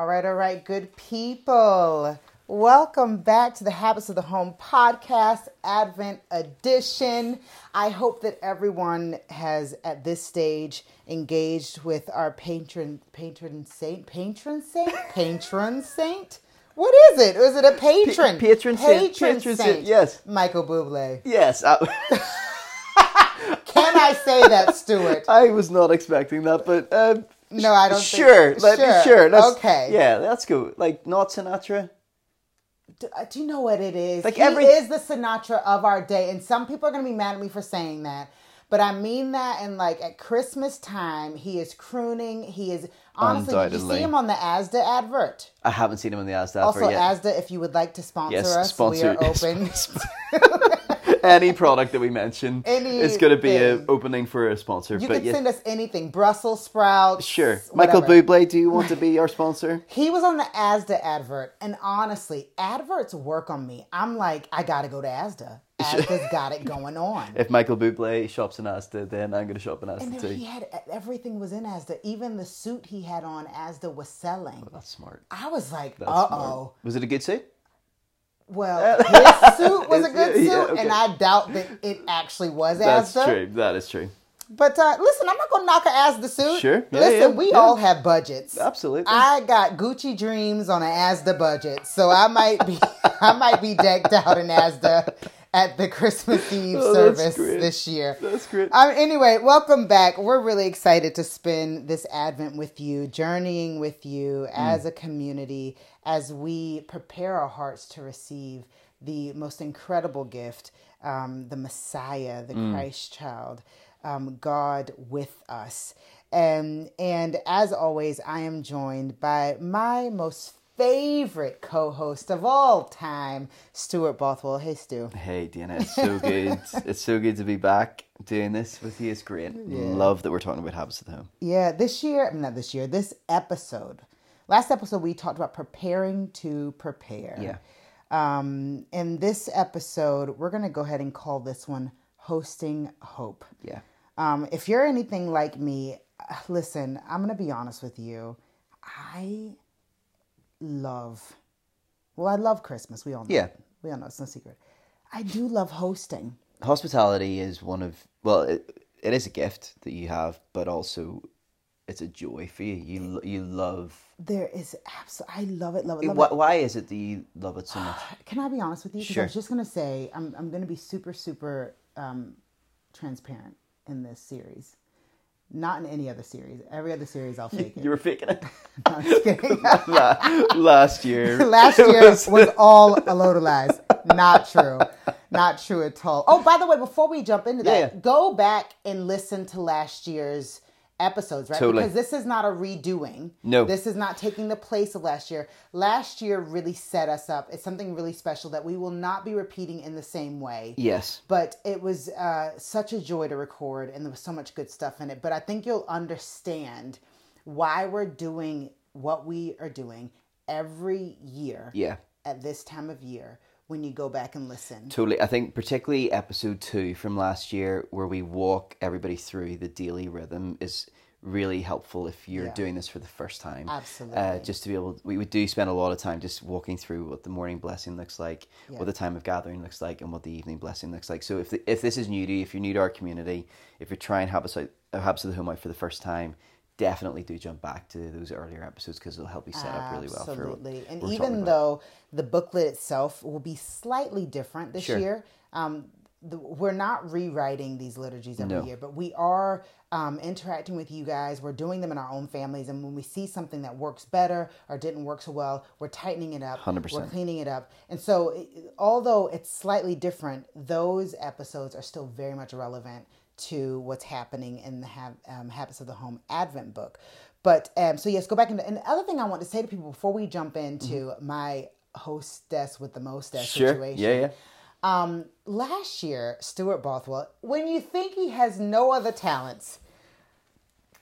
All right, all right, good people. Welcome back to the Habits of the Home podcast, Advent edition. I hope that everyone has at this stage engaged with our patron patron saint, patron saint, patron saint. What is it? Is it a patron? Pa- patron saint, patron saint, yes. Michael Bublé. Yes, I, Can I say that, Stuart? I was not expecting that, but um, No, I don't. sure, Think, let- sure. sure. Let's, okay. yeah, let's go. Like not Sinatra. Do, uh, do you know what it is? Like he every- is the Sinatra of our day, and some people are going to be mad at me for saying that, but I mean that. And like at Christmas time, he is crooning. He is honestly. Did you see him on the Asda advert? I haven't seen him on the Asda Also, advert yet. Asda, if you would like to sponsor Yes, us, sponsor- we are open. Any product that we mention is going to be an opening for a sponsor. you can yeah, send us anything, Brussels sprouts. sure. Michael whatever. Bublé, do you want to be our sponsor? He was on the Asda advert, and honestly, adverts work on me. I'm like, I gotta go to Asda. Asda's got it going on. If Michael Bublé shops in Asda, then I'm going to shop in And Asda he too. had everything was in Asda. Even the suit he had on Asda was selling. That's smart. I was like, uh oh. Was it a good suit? Well, his suit was a good suit, Yeah, okay. and I doubt that it actually was That's Asda. true. That is true. But uh, listen, I'm not gonna knock a Asda suit. Sure. Yeah, listen, yeah, we yeah. all have budgets. Absolutely. I got Gucci dreams on an Asda budget, so I might be I might be decked out in Asda at the Christmas Eve Oh, service this year. That's great. Um, anyway, welcome back. We're really excited to spend this Advent with you, journeying with you as a community as we prepare our hearts to receive the most incredible gift, um, the Messiah, the Christ child, um, God with us. And, and as always, I am joined by my most favorite co host of all time, Stuart Bothwell. Hey, Stu. Hey, Dana, it's so good. it's so good to be back doing this with you. It's great. Love that we're talking about habits the home. Yeah, this year, not this year, this episode. Last episode, we talked about preparing to prepare. Yeah. Um, in this episode, we're going to go ahead and call this one Hosting Hope. Yeah. Um, if you're anything like me, uh, listen, I'm going to be honest with you. I love, well, I love Christmas. We all know. Yeah. it. We all know it's no secret. I do love hosting. Hospitality is one of well, it, it is a gift that you have, but also it's a joy for you. You you love. There is absolutely, I love it, love it, love Why, it. why is it that you love it so much? Can I be honest with you? 'Cause I was just gonna say I'm I'm gonna be super super um, transparent in this series. Not in any other series. Every other series I'll fake it. You were faking it No, I'm just kidding. Last year. Last year was- was all a load of lies. Not true. Not true at all. Oh, by the way, before we jump into that, Yeah, go back and listen to last year's episodes, right? Totally. Because this is not a redoing. No. This is not taking the place of last year. Last year really set us up. It's something really special that we will not be repeating in the same way. yes. But it was uh, such a joy to record, and there was so much good stuff in it. But I think you'll understand why we're doing what we are doing every year Yeah. at this time of year when you go back and listen. Totally. I think particularly episode two from last year, where we walk everybody through the daily rhythm, is really helpful if you're Yeah. doing this for the first time. Absolutely. Uh, just to be able, we, we do spend a lot of time just walking through what the morning blessing looks like, what the time of gathering looks like, and what the evening blessing looks like. So if the, if this is new to you, if you're new to our community, if you're trying habits out, uh, habits of the home out for the first time. Definitely do jump back to those earlier episodes because it'll help you set up really well Absolutely. And even though the booklet itself will be slightly different this Sure. year, um, the, we're not rewriting these liturgies every No. year, but we are um, interacting with you guys. We're doing them in our own families, and when we see something that works better or didn't work so well, we're tightening it up. 100%. We're cleaning it up, and so it- although it's slightly different, those episodes are still very much relevant to what's happening in the ha- um, Habits of the Home Advent book. But um, so yes, go back into. And the other thing I want to say to people before we jump into my hostess with the mostess Mm-hmm. Sure. situation. Yeah, yeah. Um, last year, Stuart Bothwell, when you think he has no other talents,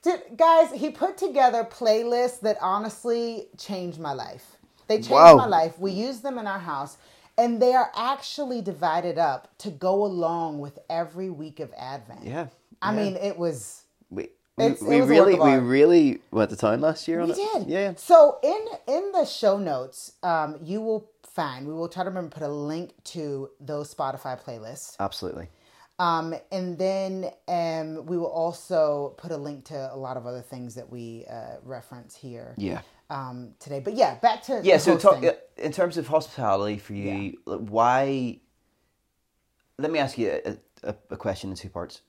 did, guys, he put together playlists that honestly changed my life. They changed Wow. my life. We use them in our house, and they are actually divided up to go along with every week of Advent. Yeah, I yeah. mean, it was we We, was really we really went to town last year on We it. did. Yeah, yeah. So in in the show notes, um, you will find we will try to remember put a link to those Spotify playlists. Absolutely. Um, and then um, we will also put a link to a lot of other things that we uh, reference here Yeah. Um, today. But yeah, back to Yeah, so talk, in terms of hospitality for you, like, why? Let me ask you a, a, a question in two parts.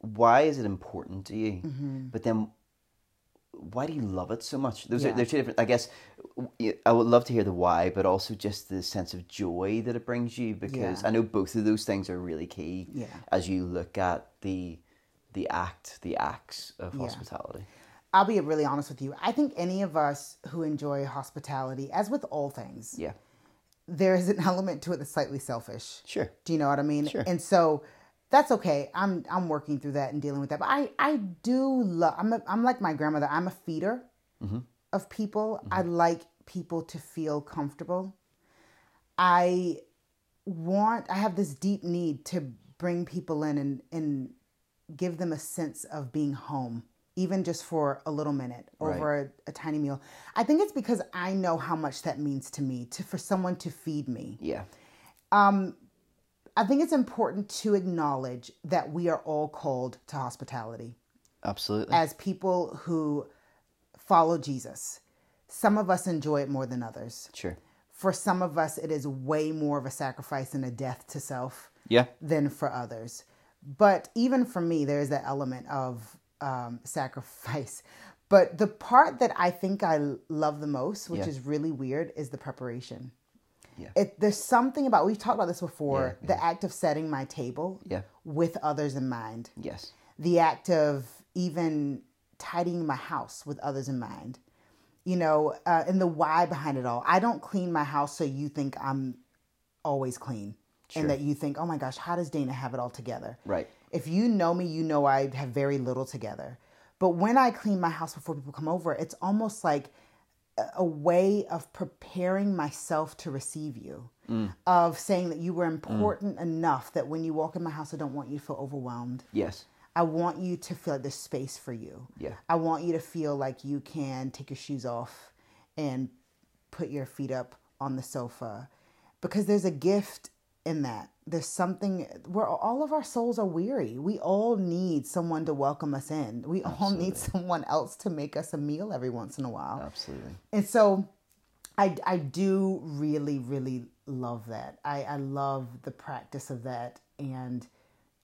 Why is it important to you? Mm-hmm. But then, why do you love it so much? Those Yeah. are they're two different. I guess I would love to hear the why, but also just the sense of joy that it brings you because Yeah. I know both of those things are really key Yeah. as you look at the the act, the acts of Yeah. hospitality. I'll be really honest with you. I think any of us who enjoy hospitality, as with all things, Yeah, there is an element to it that's slightly selfish. sure. Do you know what I mean? Sure. And so that's okay. I'm I'm working through that and dealing with that. But I I do love. I'm a, I'm like my grandmother. I'm a feeder mm-hmm. of people. Mm-hmm. I like people to feel comfortable. I want. I have this deep need to bring people in and and give them a sense of being home. Even just for a little minute over a, a tiny meal, I think it's because I know how much that means to me. To for someone to feed me, Yeah, um, I think it's important to acknowledge that we are all called to hospitality absolutely. as people who follow Jesus. Some of us enjoy it more than others. sure. For some of us, it is way more of a sacrifice and a death to self Yeah. than for others. But even for me, there is that element of um, sacrifice. But the part that I think I love the most, which Yeah. is really weird, is the preparation. Yeah. It, there's something about we've talked about this before. Yeah, The act of setting my table Yeah. with others in mind. Yes. The act of even tidying my house with others in mind. You know, uh, and the why behind it all. I don't clean my house so you think I'm always clean, Sure. and that you think, oh my gosh, how does Dana have it all together? Right. If you know me, you know I have very little together. But when I clean my house before people come over, it's almost like a- way of preparing myself to receive you, mm. of saying that you were mm. important enough that when you walk in my house, I don't want you to feel overwhelmed. Yes. I want you to feel like there's space for you. Yeah. I want you to feel like you can take your shoes off and put your feet up on the sofa because there's a gift in that. There's something where all of our souls are weary. We all need someone to welcome us in. We all need someone else to make us a meal every once in a while. Absolutely. And so I, I do really, really love that. I, I love the practice of that. And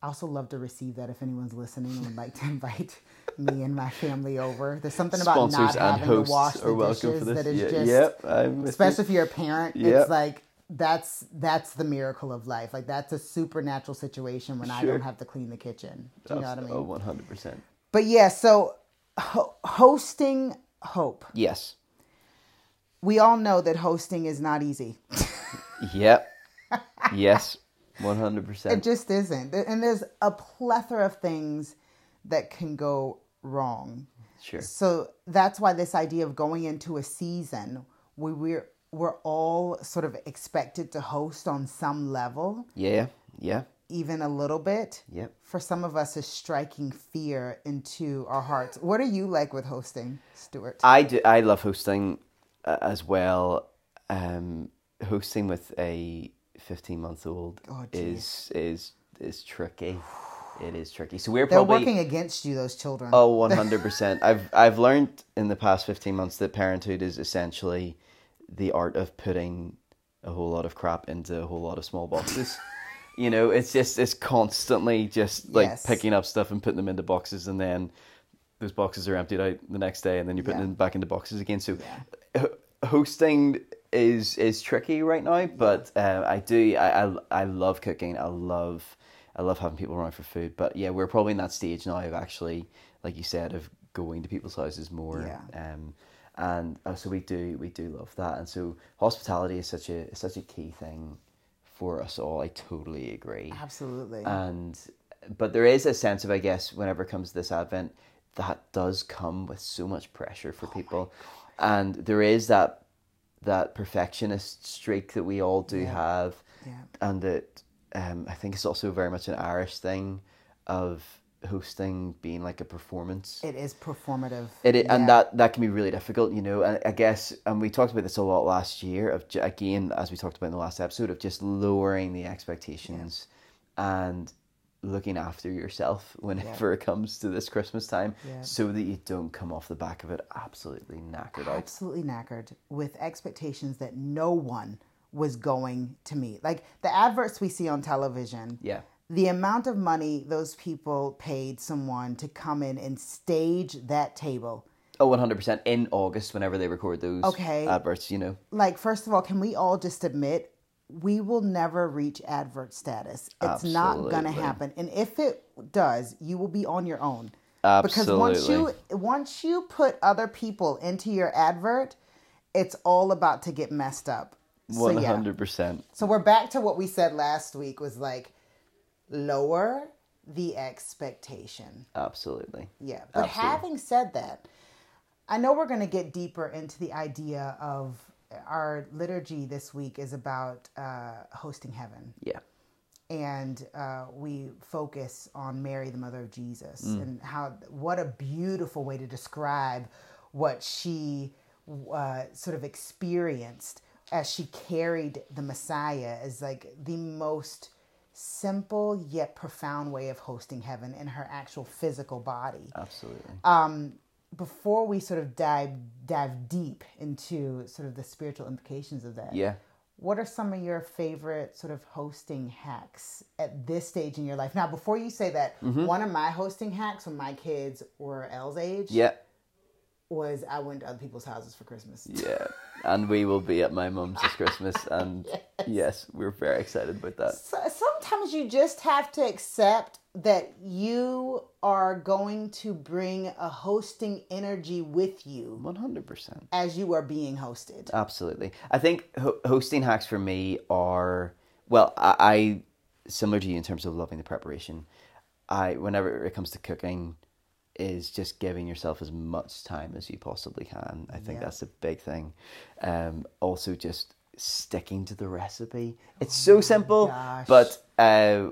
I also love to receive that if anyone's listening and would like to invite me and my family over. There's something about not Sponsors and having to wash are the welcome dishes for this. that is Yeah, just, yep, especially if you're a parent, Yep. it's like that's that's the miracle of life. Like that's a supernatural situation when I don't have to clean the kitchen. Do you know what I mean? Oh, one hundred percent. But yeah, so ho- hosting hope. Yes. We all know that hosting is not easy. Yep. yes. One hundred percent. It just isn't. And there's a plethora of things that can go wrong. Sure. So that's why this idea of going into a season where we're we're all sort of expected to host on some level, Yeah. Yeah. even a little bit. Yep. For some of us is striking fear into our hearts. What are you like with hosting, Stuart? I do. I love hosting uh, as well. Um, hosting with a fifteen-month-old Oh, is is is tricky. It is tricky. So we're They're working against you, those children. Oh, one hundred percent. I've I've learned in the past fifteen months that parenthood is essentially the art of putting a whole lot of crap into a whole lot of small boxes. you know, it's just it's constantly just like Yes. picking up stuff and putting them into boxes, and then those boxes are emptied out the next day, and then you're putting Yeah. them back into boxes again. So, h- hosting is is tricky right now, but uh, I do I, I I love cooking. I love I love having people around for food. But yeah, we're probably in that stage now of actually, like you said, of going to people's houses more. Yeah. Um, and uh, so we do we do love that, and so hospitality is such a is such a key thing for us all. I totally agree. Absolutely. And but there is a sense of I guess whenever it comes to this advent that does come with so much pressure for people, and there is that that perfectionist streak that we all do have, Yeah. and that um, I think it's also very much an Irish thing of hosting being like a performance. It is performative. It, yeah. and that that can be really difficult, you know. And I guess, and we talked about this a lot last year. Of again, as we talked about in the last episode, of just lowering the expectations yeah. and looking after yourself whenever yeah. it comes to this Christmas time, so that you don't come off the back of it absolutely knackered out. Absolutely knackered with expectations that no one was going to meet. Like the adverts we see on television. Yeah the amount of money those people paid someone to come in and stage that table. Oh, 100% in August whenever they record those okay. adverts, you know. Like first of all, can we all just admit we will never reach advert status. It's Absolutely. not going to happen. And if it does, you will be on your own. Absolutely. Because once you once you put other people into your advert, it's all about to get messed up. One hundred percent. So we're back to what we said last week was like lower the expectation. Absolutely. Yeah. But Absolutely. having said that, I know we're going to get deeper into the idea of our liturgy this week is about uh, hosting heaven. Yeah. And uh, we focus on Mary, the mother of Jesus, mm. and how what a beautiful way to describe what she uh, sort of experienced as she carried the Messiah as like the most simple yet profound way of hosting heaven in her actual physical body. Absolutely. Um, before we sort of dive dive deep into sort of the spiritual implications of that. Yeah. What are some of your favorite sort of hosting hacks at this stage in your life? Now, before you say that, mm-hmm. one of my hosting hacks when my kids were L's age. Yeah was I went to other people's houses for Christmas. Yeah, and we will be at my mum's this Christmas, and yes. yes. we're very excited about that. So, sometimes you just have to accept that you are going to bring a hosting energy with you. One hundred percent. As you are being hosted. Absolutely, I think ho- hosting hacks for me are well, I, I similar to you in terms of loving the preparation. I whenever it comes to cooking is just giving yourself as much time as you possibly can. I think yeah. that's a big thing. Um, also, just sticking to the recipe. It's oh so simple, gosh. but uh,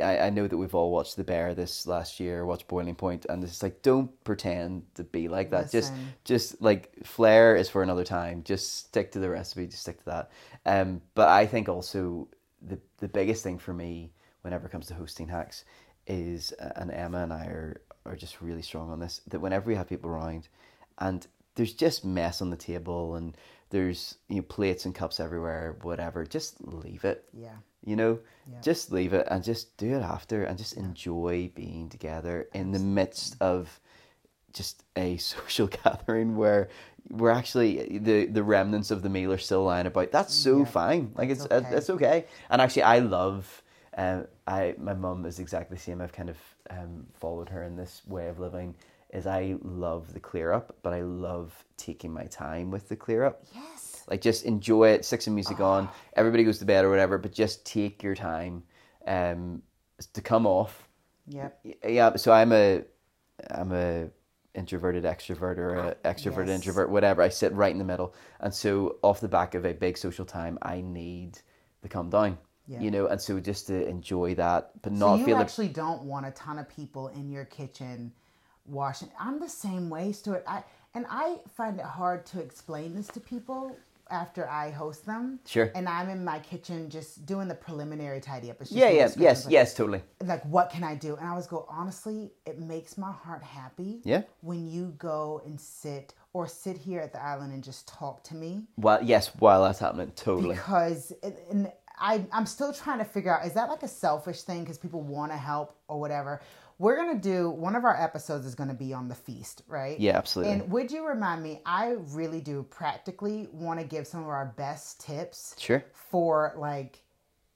I, I, know that we've all watched The Bear this last year, watched Boiling Point, and it's like don't pretend to be like that. Listen. Just, just like flair is for another time. Just stick to the recipe. Just stick to that. Um, but I think also the the biggest thing for me whenever it comes to hosting hacks is, uh, and Emma and I are are just really strong on this that whenever we have people around and there's just mess on the table and there's you know plates and cups everywhere whatever just leave it. Yeah. You know? Yeah. just leave it and just do it after and just yeah. enjoy being together in the midst of just a social gathering where we're actually the the remnants of the meal are still lying about. That's so yeah, fine. Like it's okay. it's okay. And actually i love um, I my mum is exactly the same. I've kind of um, followed her in this way of living. Is I love the clear up, but I love taking my time with the clear up. Yes. Like just enjoy it. Six of music oh. on. Everybody goes to bed or whatever, but just take your time um, to come off. Yep. Yeah. So I'm a I'm a introverted extrovert or a extroverted yes. introvert, whatever. I sit right in the middle, and so off the back of a big social time, I need the calm down. Yeah. You know, and so just to enjoy that, but not so you feel actually like... don't want a ton of people in your kitchen washing. I'm the same way, Stuart. I and I find it hard to explain this to people after I host them. Sure. And I'm in my kitchen just doing the preliminary tidy up. yeah, yeah, yes, like, yes, totally. Like, what can I do? And I always go, honestly, it makes my heart happy. Yeah. When you go and sit or sit here at the island and just talk to me. Well, yes, while that's happening, totally. Because, and I, I'm still trying to figure out is that like a selfish thing because people want to help or whatever? We're going to do one of our episodes is going to be on the feast, right? Yeah, absolutely. And would you remind me? I really do practically want to give some of our best tips. Sure. For like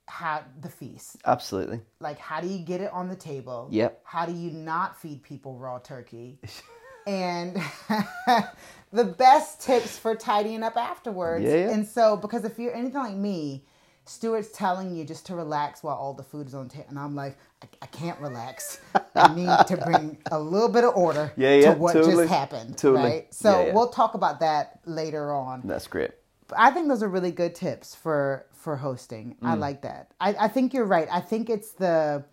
how the feast. Absolutely. Like how do you get it on the table? Yep. How do you not feed people raw turkey? and the best tips for tidying up afterwards. Yeah, yeah. And so because if you're anything like me, Stuart's telling you just to relax while all the food is on table, and I'm like, I, I, can't relax. I need to bring a little bit of order yeah, yeah, to what totally, just happened. Totally. Right. So yeah, we'll talk about that later on. That's great. I think those are really good tips for for hosting. Mm. I like that. I, I think you're right. I think it's the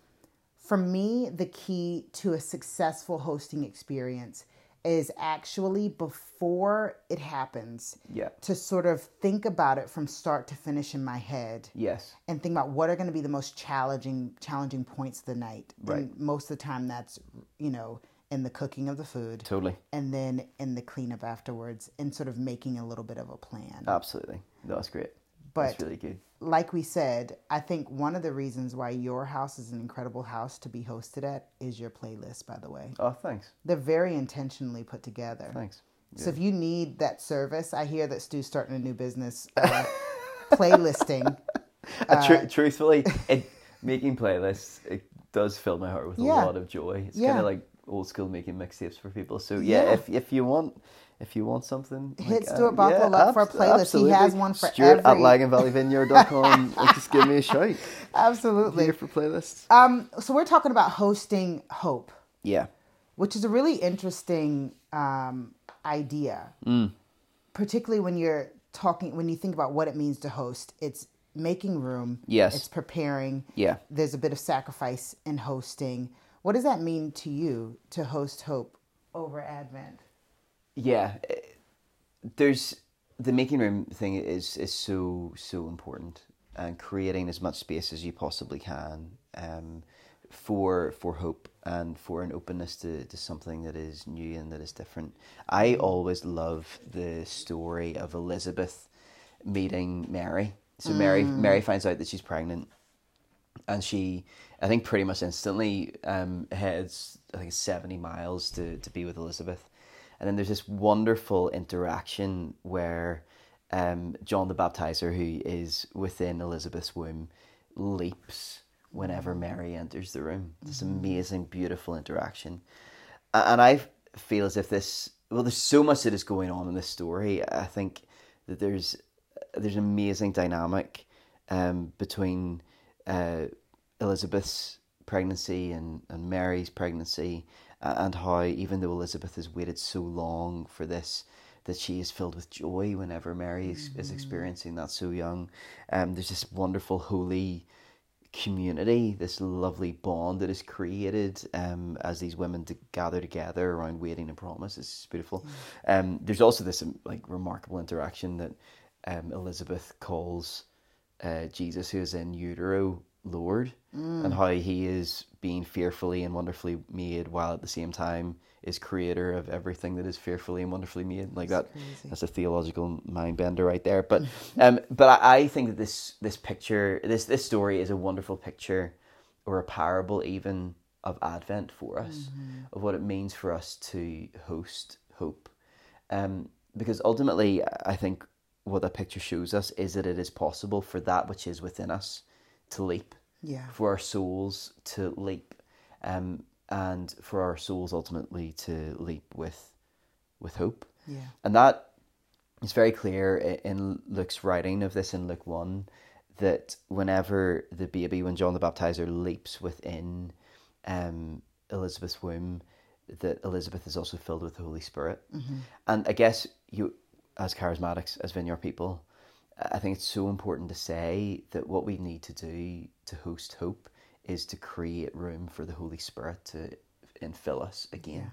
For me, the key to a successful hosting experience is actually before it happens Yeah. to sort of think about it from start to finish in my head Yes. and think about what are going to be the most challenging challenging points of the night. Right. And most of the time that's you know in the cooking of the food Totally. and then in the cleanup afterwards and sort of making a little bit of a plan. Absolutely. That's great. But- really good. like we said, I think one of the reasons why your house is an incredible house to be hosted at is your playlist, by the way. Oh, thanks. They're very intentionally put together. Thanks. So if you need that service, I hear that Stu's starting a new business, uh, playlisting. Uh, tru- truthfully, it, making playlists it does fill my heart with a lot of joy. It's Yeah. kind of like old school making mixtapes for people. So yeah, Yeah. if if you want. If you want something, Hit like, uh, Stuart Bothwell up for a playlist. He has one for Stuart at every- laganvalleyvineyard.com. like, just give me a shout. Absolutely. Here for playlists. Um, so we're talking about hosting hope, Yeah. which is a really interesting um, idea, Mm. particularly when you're talking when you think about what it means to host. It's making room. Yes. It's preparing. Yeah. There's a bit of sacrifice in hosting. What does that mean to you to host hope over Advent? Yeah eh, there's the making room thing is is so so important and creating as much space as you possibly can um, for for hope and for an openness to, to something that is new and that is different. I always love the story of Elizabeth meeting Mary. So Mary Mary finds out that she's pregnant and she I think pretty much instantly um, heads I think seventy miles to, to be with Elizabeth. And then there's this wonderful interaction where um, John the Baptizer, who is within Elizabeth's womb, leaps whenever Mary enters the room. This amazing, beautiful interaction. And I feel as if this well, there's so much that is going on in this story. I think that there's there's an amazing dynamic um, between uh, Elizabeth's pregnancy and, and Mary's pregnancy, and how even though Elizabeth has waited so long for this, that she is filled with joy whenever Mary is, is experiencing that so young. Um, there's this wonderful holy community, this lovely bond that is created um, as these women to gather together around waiting and promise. It's beautiful. Um, there's also this um, like remarkable interaction that um, Elizabeth calls uh, Jesus, who is in utero, Lord, and how he is being fearfully and wonderfully made, while at the same time is creator of everything that is fearfully and wonderfully made. Like that, that's a theological mind bender right there. But, um, but I, I think that this this picture, this this story, is a wonderful picture, or a parable even of Advent for us, of what it means for us to host hope. Um, because ultimately, I think what that picture shows us is that it is possible for that which is within us to leap, Yeah. for our souls to leap, um, and for our souls ultimately to leap with, with hope. Yeah. And that is very clear in Luke's writing of this in Luke 1 that whenever the baby, when John the Baptizer leaps within um, Elizabeth's womb, that Elizabeth is also filled with the Holy Spirit. And I guess you, as charismatics, as vineyard people, I think it's so important to say that what we need to do to host hope is to create room for the Holy Spirit to infill us again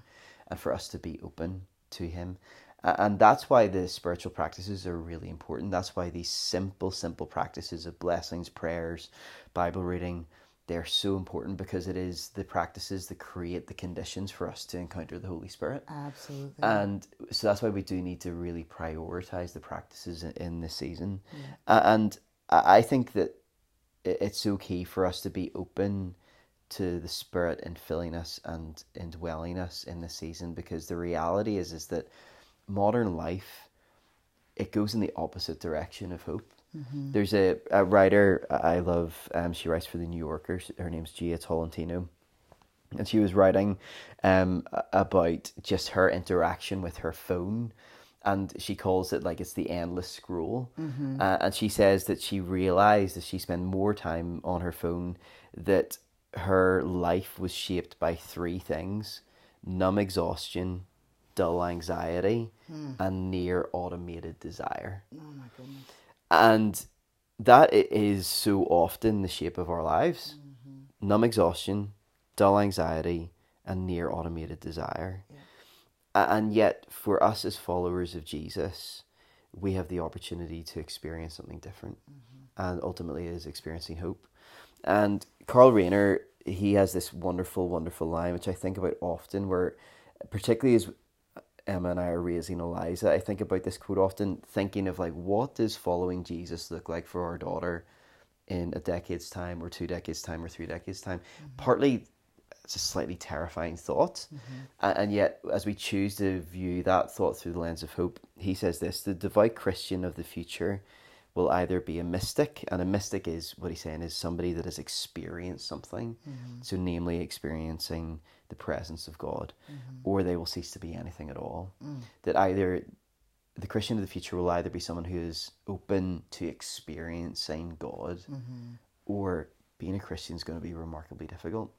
and for us to be open to Him. And that's why the spiritual practices are really important. That's why these simple, simple practices of blessings, prayers, Bible reading, they're so important because it is the practices that create the conditions for us to encounter the Holy Spirit. Absolutely. And so that's why we do need to really prioritize the practices in, this season. A- And I I think that it's so key for us to be open to the Spirit and filling us and indwelling us in this season because the reality is is that modern life it goes in the opposite direction of hope. There's a, a writer I love. Um, she writes for the New Yorker. Her name's Jia Tolentino and she was writing um, about just her interaction with her phone and she calls it like it's the endless scroll uh, and she says that she realized as she spent more time on her phone that her life was shaped by three things numb exhaustion dull anxiety and near automated desire oh my goodness. And that is so often the shape of our lives mm-hmm. numb exhaustion, dull anxiety, and near automated desire. Yeah. And yet, for us as followers of Jesus, we have the opportunity to experience something different, mm-hmm. and ultimately is experiencing hope. And Karl Rahner, he has this wonderful, wonderful line which I think about often, where particularly as Emma and I are raising Eliza, I think about this quote often, thinking of like, what does following Jesus look like for our daughter in a decade's time, or two decades' time, or three decades' time? Mm-hmm. Partly, it's a slightly terrifying thought, mm-hmm. A- and yet, as we choose to view that thought through the lens of hope, he says this: the devout Christian of the future will either be a mystic, and a mystic is what he's saying is somebody that has experienced something, mm-hmm. so namely experiencing the presence of God, mm-hmm. or they will cease to be anything at all. Mm. That either the Christian of the future will either be someone who is open to experiencing God, mm-hmm. or being a Christian is going to be remarkably difficult.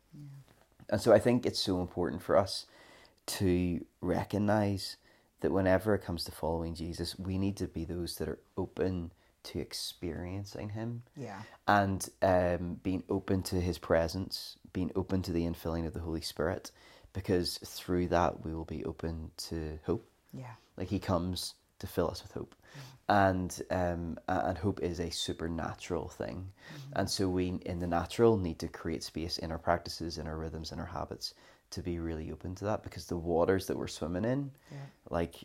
And so I think it's so important for us to recognize that whenever it comes to following Jesus, we need to be those that are open to experiencing Him Yeah. and um, being open to His presence, being open to the infilling of the Holy Spirit, because through that we will be open to hope. Yeah. Like He comes to fill us with hope, and um, and hope is a supernatural thing, and so we in the natural need to create space in our practices, in our rhythms, in our habits to be really open to that, because the waters that we're swimming in, Yeah. like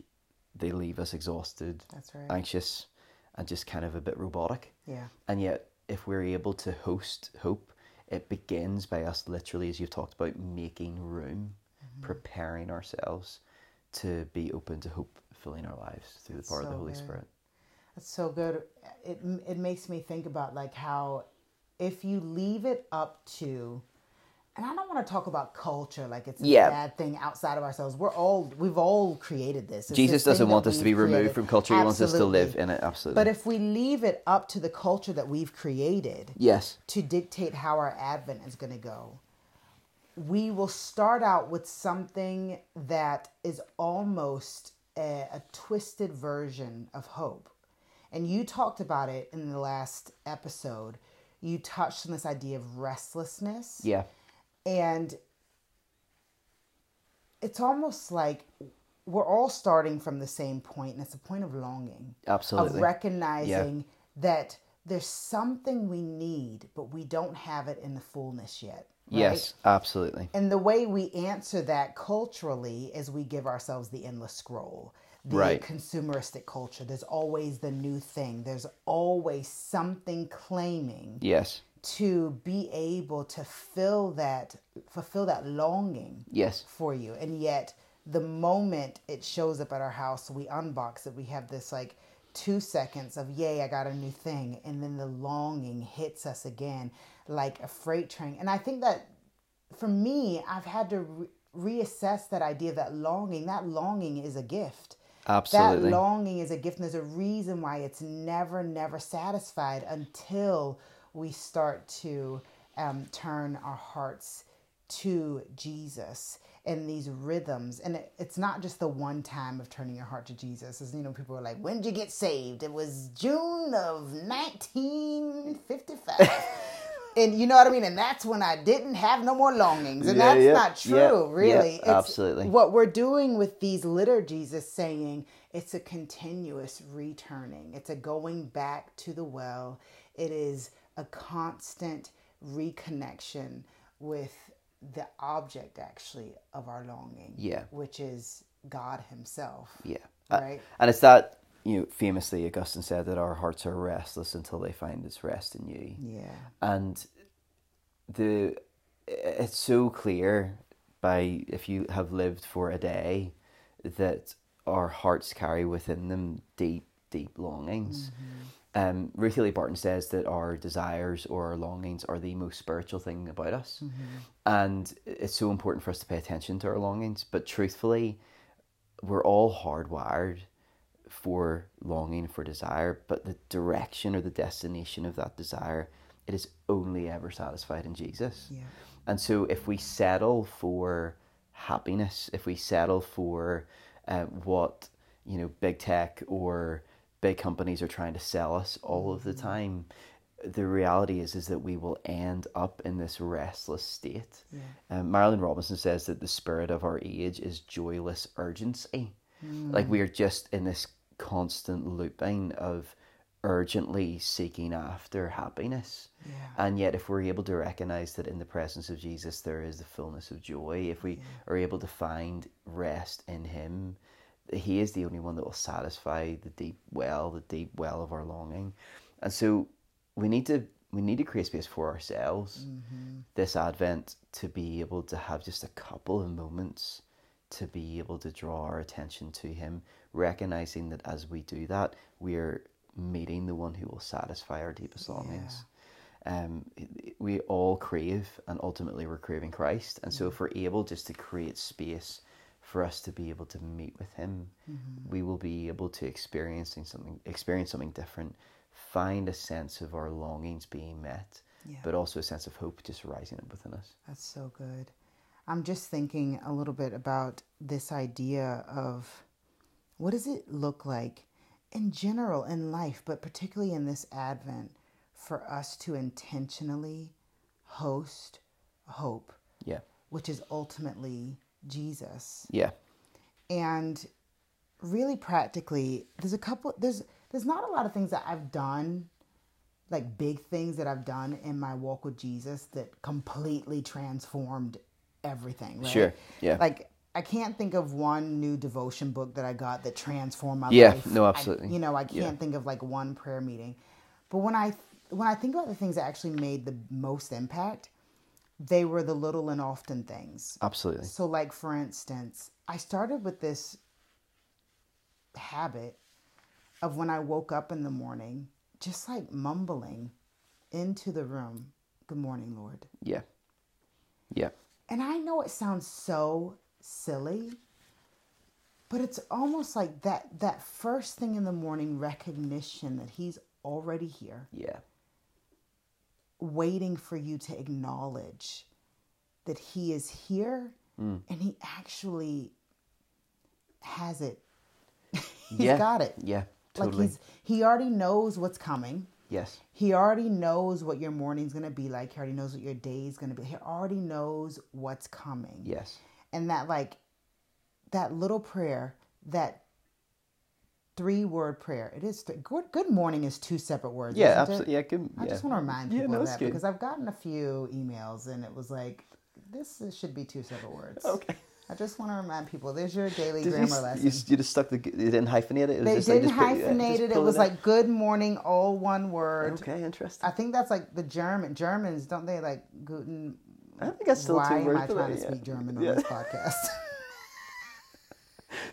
they leave us exhausted, That's right. anxious, and just kind of a bit robotic. Yeah. And yet, if we're able to host hope, it begins by us literally, as you've talked about, making room, Mm-hmm. preparing ourselves to be open to hope filling our lives through the power of the Holy good. Spirit. That's so good. It it makes me think about like how if you leave it up to and I don't want to talk about culture like it's a Yeah. bad thing outside of ourselves. We're all we've all created this. It's Jesus this doesn't want us to be removed created. from culture. He wants us to live in it. Absolutely. But if we leave it up to the culture that we've created yes. to dictate how our advent is going to go, we will start out with something that is almost a, a twisted version of hope. And you talked about it in the last episode. You touched on this idea of restlessness. Yeah. And it's almost like we're all starting from the same point, and it's a point of longing Absolutely. of recognizing that there's something we need, but we don't have it in the fullness yet. right? Yes. Absolutely. And the way we answer that culturally is we give ourselves the endless scroll, the Right. consumeristic culture. There's always the new thing, there's always something claiming Yes. To be able to fill that, fulfill that longing Yes. for you. And yet, the moment it shows up at our house, we unbox it, we have this like two seconds of, yay, I got a new thing. And then the longing hits us again like a freight train. And I think that for me, I've had to re- reassess that idea that longing, that longing is a gift. Absolutely. That longing is a gift, and there's a reason why it's never, never satisfied until we start to um, turn our hearts to Jesus in these rhythms. And it, it's not just the one time of turning your heart to Jesus. As you know, people are like, "When did you get saved?" It was June of 1955. And you know what I mean? And that's when I didn't have no more longings. And Yeah, that's yeah, not yeah, true, really. yeah, absolutely. What we're doing with these liturgies is saying it's a continuous returning, it's a going back to the well, it is a constant reconnection with the object, actually, of our longing. Yeah. Which is God Himself. Yeah. Uh, Right? and it's that, you know, famously Augustine said that our hearts are restless until they find its rest in you. Yeah. and the it's so clear by if you have lived for a day that our hearts carry within them deep deep longings um, Ruth Haley Barton says that our desires or our longings are the most spiritual thing about us. And it's so important for us to pay attention to our longings. But truthfully, we're all hardwired for longing, for desire, but the direction or the destination of that desire, it is only ever satisfied in Jesus. Yeah. And so if we settle for happiness, if we settle for uh, what, you know, big tech or big companies are trying to sell us all of the time, the reality is is that we will end up in this restless state. Yeah. Um, Marilynne Robinson says that the spirit of our age is joyless urgency. Like we are just in this constant looping of urgently seeking after happiness. Yeah. And yet, if we're able to recognize that in the presence of Jesus there is the fullness of joy, if we are able to find rest in Him, He is the only one that will satisfy the deep well, the deep well of our longing. And so, we need to we need to create space for ourselves this Advent to be able to have just a couple of moments to be able to draw our attention to Him, recognizing that as we do that, we're meeting the one who will satisfy our deepest longings. Um, we all crave, and ultimately we're craving Christ. And so, if we're able just to create space for us to be able to meet with Him, mm-hmm. we will be able to experiencing something, experience something different, find a sense of our longings being met, Yeah. but also a sense of hope just rising up within us. That's so good. I'm just thinking a little bit about this idea of what does it look like in general in life, but particularly in this Advent, for us to intentionally host hope, Yeah, which is ultimately Jesus. yeah, And really practically, there's a couple there's there's not a lot of things that I've done like big things that I've done in my walk with Jesus that completely transformed everything. Right? Sure, yeah. Like I can't think of one new devotion book that I got that transformed my Yeah, life. no, I- absolutely. you know, I can't Yeah. think of like one prayer meeting. But when I when I think about the things that actually made the most impact, they were the little and often things. absolutely. So, like for instance, I started with this habit of when I woke up in the morning, just like mumbling into the room, Good morning, Lord. Yeah, yeah, And I know it sounds so silly, but it's almost like that that first thing in the morning recognition that he's already here, yeah, waiting for you to acknowledge that he is here Mm. and he actually has it. he's yeah. got it. Yeah, Totally. Like he's he already knows what's coming. yes, He already knows what your morning's gonna be like. He already knows what your day's gonna be. He already knows what's coming. yes, And that like that little prayer, that three word prayer. It is good. Good morning is two separate words. yeah, absolutely. Yeah, good. I just want to remind Yeah, people no, of that good. because I've gotten a few emails and it was like, this is- should be two separate words. Okay. I just want to remind people. There's your daily Did you, grammar s- lesson. you, you just stuck the you didn't hyphenate it. it was they like, didn't yeah, hyphenate it. It was in. like good morning, all one word. okay, interesting. I think that's like the German Germans, don't they? Like guten. I think that's still Why two am words. I but trying to yeah. speak German on Yeah. this podcast?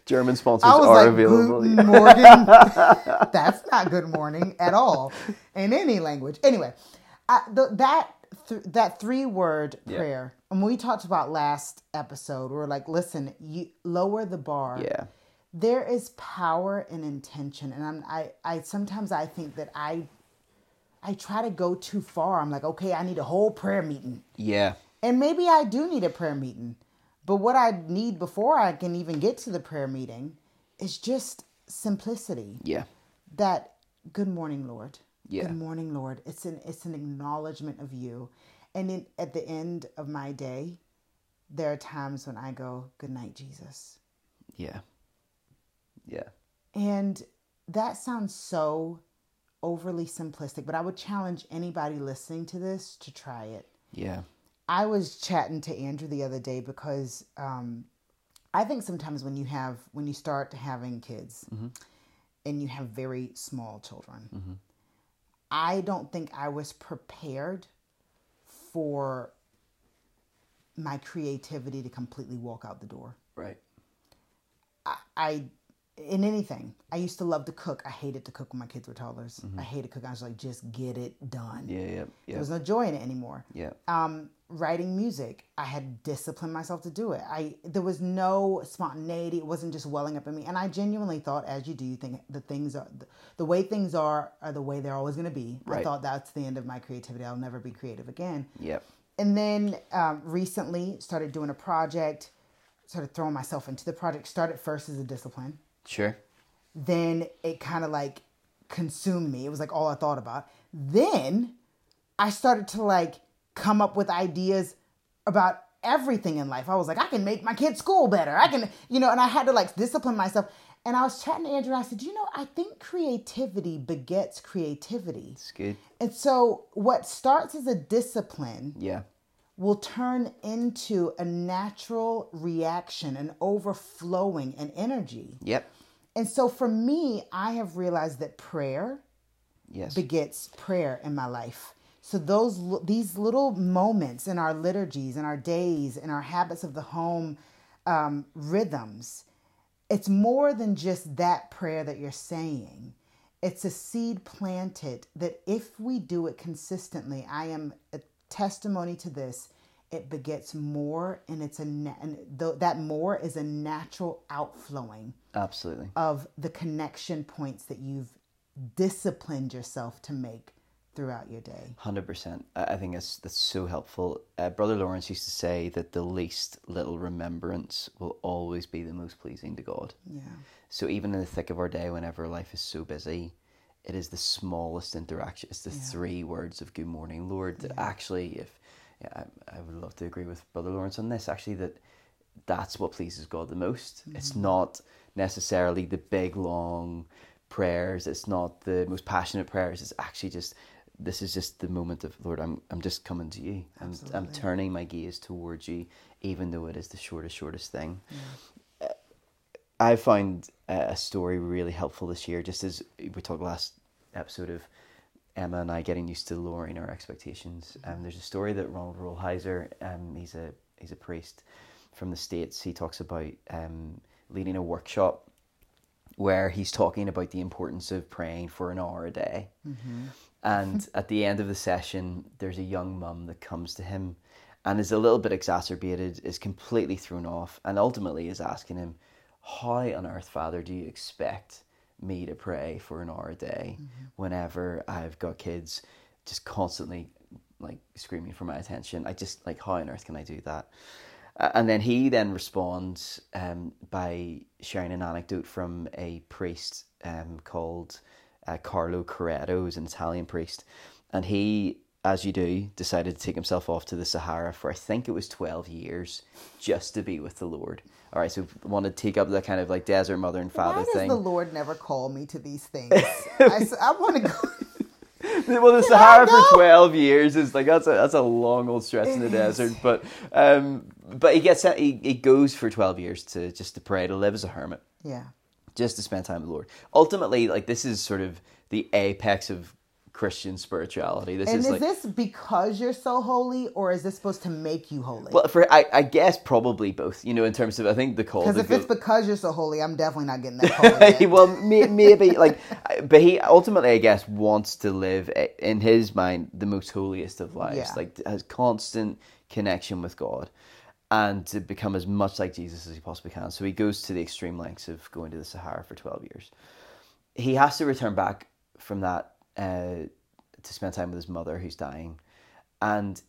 German sponsors I was are like, available. That's not good morning at all in any language. Anyway, I, the, that th- that three word Yeah. prayer, and we talked about last episode, we are like, listen, you lower the bar. yeah, There is power in intention, and I'm I I sometimes I think that I I try to go too far. I'm like, okay, I need a whole prayer meeting. yeah, And maybe I do need a prayer meeting. But what I need before I can even get to the prayer meeting is just simplicity. yeah, That good morning, Lord. Yeah. Good morning, Lord. It's an it's an acknowledgement of you. And in, at the end of my day, there are times when I go, Good night, Jesus. yeah, yeah, And that sounds so overly simplistic, but I would challenge anybody listening to this to try it. yeah, I was chatting to Andrew the other day because um, I think sometimes when you have when you start having kids and you have very small children, I don't think I was prepared for my creativity to completely walk out the door. right. I in anything. I used to love to cook. I hated to cook when my kids were toddlers. I hated cooking. I was like, just get it done. Yeah, yeah, There was no joy in it anymore yeah, um, writing music. I had disciplined myself to do it. I there was no spontaneity. It wasn't just welling up in me. And I genuinely thought, as you do, you think the things are the, the way things are are the way they're always going to be. I thought that's the end of my creativity. I'll never be creative again. yeah, And then um, recently started doing a project. Started throwing myself into the project. Started first as a discipline sure. then it kind of like consumed me. It was like all I thought about. Then I started to like come up with ideas about everything in life. I was like, I can make my kids' school better. I can, you know, and I had to like discipline myself. And I was chatting to Andrew and I said, you know, I think creativity begets creativity. It's good. And so what starts as a discipline Yeah. Will turn into a natural reaction, an overflowing, and energy. Yep. And so for me, I have realized that prayer Yes. begets prayer in my life. So those these little moments in our liturgies, in our days, in our habits of the home um, rhythms, it's more than just that prayer that you're saying. It's a seed planted that if we do it consistently, I am testimony to this. It begets more, and it's a na- and th- that more is a natural outflowing Absolutely. of the connection points that you've disciplined yourself to make throughout your day. Hundred percent. I I think that's that's so helpful. Uh, Brother Lawrence used to say that the least little remembrance will always be the most pleasing to God. Yeah. So even in the thick of our day, whenever life is so busy, it is the smallest interaction. It's the three words of "Good morning, Lord." That actually, if yeah, I, I would love to agree with Brother Lawrence on this. Actually, that that's what pleases God the most. It's mm-hmm. not necessarily the big long prayers. It's not the most passionate prayers. It's actually just this is just the moment of Lord. I'm I'm just coming to you. I'm I'm turning my gaze towards you, even though it is the shortest shortest thing. I found uh, a story really helpful this year, just as we talked last episode of Emma and I getting used to lowering our expectations. Um, there's a story that Ronald Rolheiser, um, he's a he's a priest from the states. He talks about um, leading a workshop where he's talking about the importance of praying for an hour a day. And at the end of the session, there's a young mum that comes to him and is a little bit exacerbated, is completely thrown off, and ultimately is asking him, How on earth, Father, do you expect me to pray for an hour a day whenever I've got kids just constantly like screaming for my attention? I just like, how on earth can I do that? Uh, and then he then responds um, by sharing an anecdote from a priest um, called uh, Carlo Carretto, who's an Italian priest, and he, as you do, decided to take himself off to the Sahara for I think it was twelve years, just to be with the Lord. All right, so want to take up the kind of like desert mother and father thing. Why does thing. the Lord never call me to these things? I, I want to go. well, the Sahara for twelve years is like that's a that's a long old stretch in the It is. desert. But um, but he gets he, he goes for twelve years to just to pray to live as a hermit, Yeah. just to spend time with the Lord. Ultimately, like this is sort of the apex of Christian spirituality. This And is is like this because you're so holy, or is this supposed to make you holy? well for I, I guess probably both. You know, in terms of I think the call. Because if go- it's because you're so holy, I'm definitely not getting that holy. well, may, maybe like, but he ultimately, I guess, wants to live eh, in his mind the most holiest of lives, Yeah. like has constant connection with God, and to become as much like Jesus as he possibly can. So he goes to the extreme lengths of going to the Sahara for twelve years. He has to return back from that uh, to spend time with his mother, who's dying, and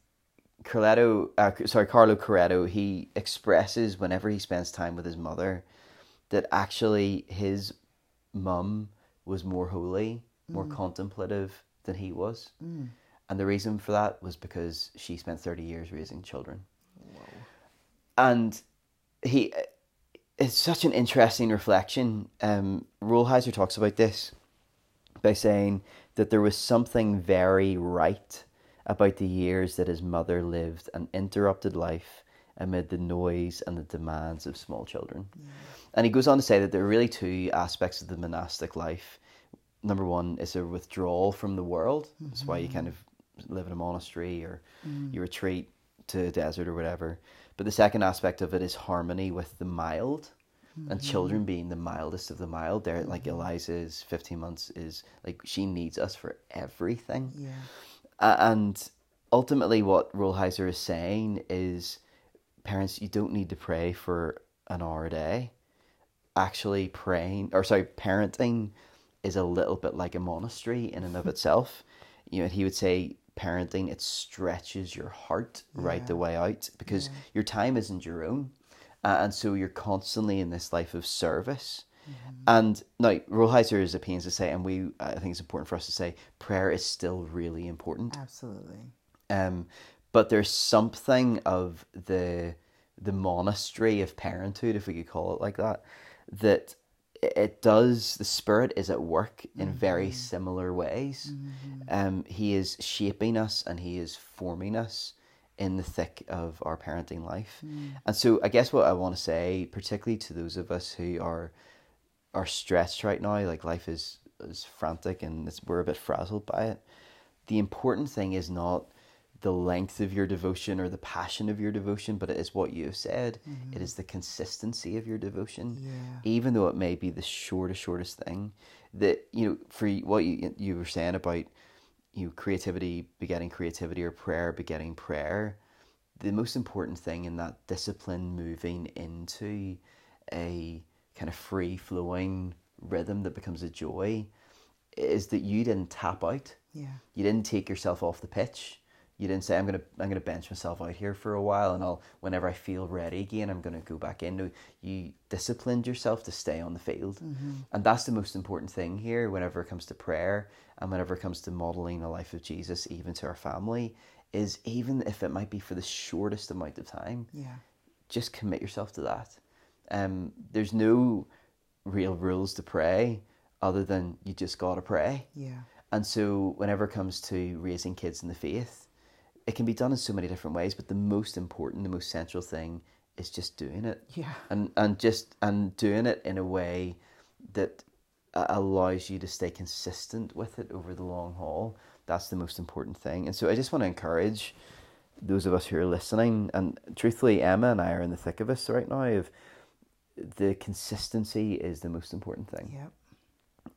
Corletto, uh, sorry, Carlo Carretto, he expresses whenever he spends time with his mother that actually his mum was more holy, more contemplative than he was. And the reason for that was because she spent 30 years raising children. And he, it's such an interesting reflection. Um, Rolheiser talks about this by saying that there was something very right about the years that his mother lived an interrupted life amid the noise and the demands of small children. Mm. And he goes on to say that there are really two aspects of the monastic life. Number one is a withdrawal from the world. That's why you kind mm-hmm. of live in a monastery or mm. you retreat to a desert or whatever. But the second aspect of it is harmony with the mild and mm-hmm. children being the mildest of the mild. There, like mm-hmm. Eliza's fifteen months is like she needs us for everything. yeah. A- and ultimately, what Rolheiser is saying is, parents, you don't need to pray for an hour a day. Actually, praying or sorry, parenting is a little bit like a monastery in and of itself. You know, he would say parenting it stretches your heart right the way out because your time isn't your own, uh, and so you're constantly in this life of service. Mm-hmm. And now, Rolheiser is a pains to say, and we, I think it's important for us to say, prayer is still really important. Absolutely. Um, but there's something of the the monastery of parenthood, if we could call it like that, that it does the spirit is at work in mm-hmm. very similar ways mm-hmm. um, he is shaping us and he is forming us in the thick of our parenting life mm. and so i guess what i want to say particularly to those of us who are are stressed right now like life is is frantic and we're a bit frazzled by it the important thing is not the length of your devotion or the passion of your devotion, but it is what you have said. Mm-hmm. It is the consistency of your devotion, yeah. even though it may be the shortest, shortest thing. That you know, for what you you were saying about you know, creativity begetting creativity or prayer begetting prayer. The most important thing in that discipline moving into a kind of free flowing rhythm that becomes a joy is that you didn't tap out. Yeah. You didn't take yourself off the pitch you didn't say I'm gonna I'm gonna bench myself out here for a while and I'll whenever I feel ready again I'm gonna go back in. You disciplined yourself to stay on the field, mm-hmm. and that's the most important thing here. Whenever it comes to prayer and whenever it comes to modeling the life of Jesus, even to our family, is even if it might be for the shortest amount of time, yeah, just commit yourself to that. Um, there's no real rules to pray other than you just gotta pray. Yeah. And so, whenever it comes to raising kids in the faith, it can be done in so many different ways, but the most important, the most central thing is just doing it. Yeah. And and just and doing it in a way that allows you to stay consistent with it over the long haul. That's the most important thing. And so I just want to encourage those of us who are listening, and truthfully, Emma and I are in the thick of this right now. Of the consistency is the most important thing. Yeah.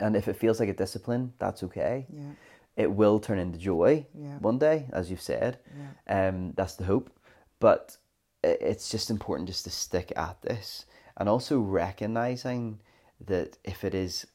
And if it feels like a discipline, that's okay. Yeah it will turn into joy yeah. one day, as you've said. Yeah. Um, that's the hope. But it's just important just to stick at this and also recognizing that if it is,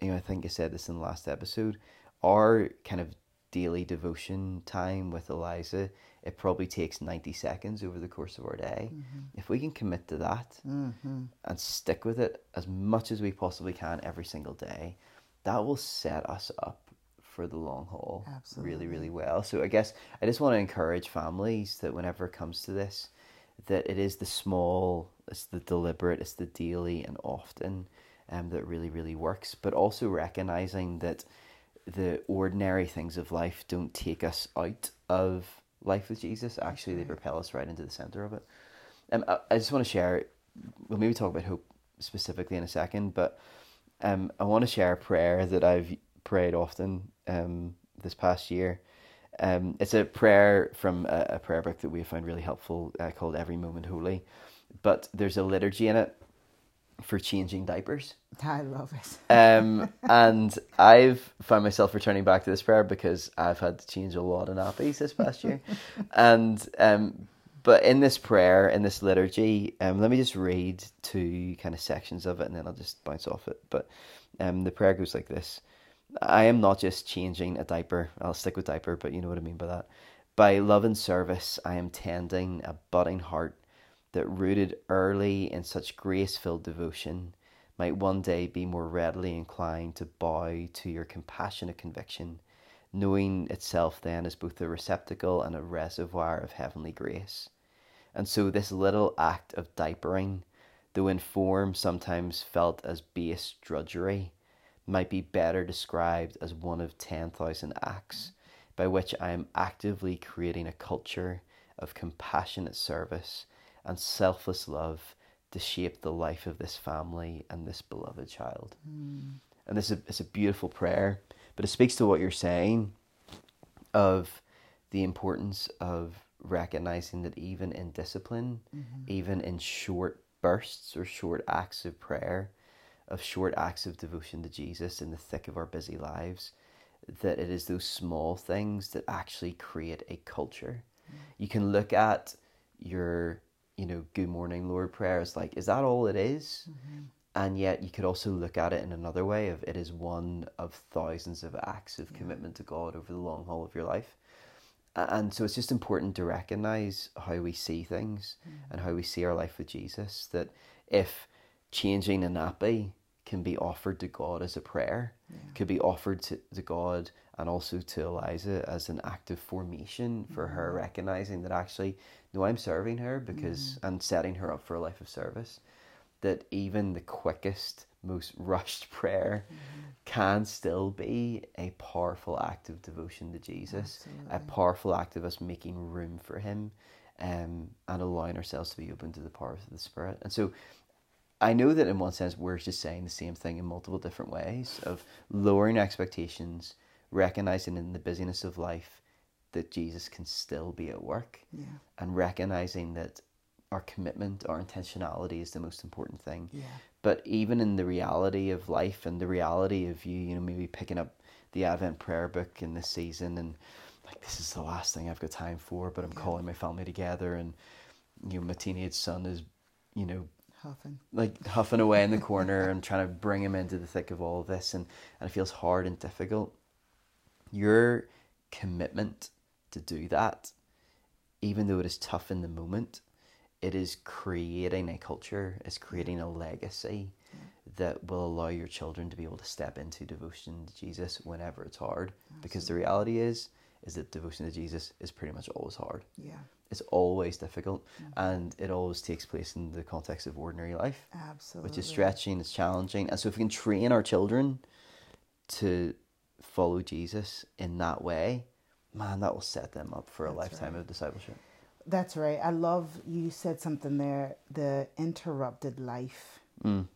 you know, I think I said this in the last episode, our kind of daily devotion time with Eliza, it probably takes 90 seconds over the course of our day. Mm-hmm. If we can commit to that mm-hmm. and stick with it as much as we possibly can every single day, that will set us up for the long haul Absolutely. really, really well. So I guess I just want to encourage families that whenever it comes to this, that it is the small, it's the deliberate, it's the daily and often um, that really, really works. But also recognizing that the ordinary things of life don't take us out of life with Jesus. Actually, they propel us right into the center of it. Um, I, I just want to share. We'll maybe talk about hope specifically in a second, but um, I want to share a prayer that I've prayed often um, this past year. Um, it's a prayer from a, a, prayer book that we found really helpful uh, called Every Moment Holy. But there's a liturgy in it for changing diapers. I love it. um, and I've found myself returning back to this prayer because I've had to change a lot of nappies this past year. and um, but in this prayer, in this liturgy, um, let me just read two kind of sections of it, and then I'll just bounce off it. But um, the prayer goes like this: I am not just changing a diaper. I'll stick with diaper, but you know what I mean by that. By love and service, I am tending a budding heart that, rooted early in such grace filled devotion, might one day be more readily inclined to bow to your compassionate conviction, knowing itself then as both a receptacle and a reservoir of heavenly grace. And so, this little act of diapering, though in form sometimes felt as base drudgery, might be better described as one of 10,000 acts by which I am actively creating a culture of compassionate service and selfless love to shape the life of this family and this beloved child. Mm. And this is a, it's a beautiful prayer, but it speaks to what you're saying of the importance of recognizing that even in discipline, mm-hmm. even in short bursts or short acts of prayer, of short acts of devotion to Jesus in the thick of our busy lives, that it is those small things that actually create a culture. Mm. You can look at your, you know, good morning, Lord prayer as like, is that all it is? Mm-hmm. And yet you could also look at it in another way of it is one of thousands of acts of yeah. commitment to God over the long haul of your life. And so it's just important to recognize how we see things mm. and how we see our life with Jesus. That if changing a nappy can be offered to God as a prayer, yeah. could be offered to, to God and also to Eliza as an act of formation for her, recognizing that actually, no, I'm serving her because mm. and setting her up for a life of service. That even the quickest, most rushed prayer mm. can still be a powerful act of devotion to Jesus, Absolutely. a powerful act of us making room for Him. Um, and allowing ourselves to be open to the power of the Spirit. And so I know that in one sense we're just saying the same thing in multiple different ways of lowering expectations, recognizing in the busyness of life that Jesus can still be at work, yeah. and recognizing that our commitment, our intentionality is the most important thing. Yeah. But even in the reality of life and the reality of you, you know, maybe picking up the Advent prayer book in this season and like this is the last thing I've got time for, but I'm yeah. calling my family together and you know, my teenage son is, you know, huffing. Like huffing away in the corner and trying to bring him into the thick of all of this, and, and it feels hard and difficult. Your commitment to do that, even though it is tough in the moment, it is creating a culture, it's creating a legacy that will allow your children to be able to step into devotion to Jesus whenever it's hard. Absolutely. Because the reality is, is that devotion to Jesus is pretty much always hard. Yeah it's always difficult mm-hmm. and it always takes place in the context of ordinary life. Absolutely. Which is stretching, it's challenging. And so if we can train our children to follow Jesus in that way, man, that will set them up for That's a lifetime right. of discipleship. That's right. I love you said something there, the interrupted life. Mm.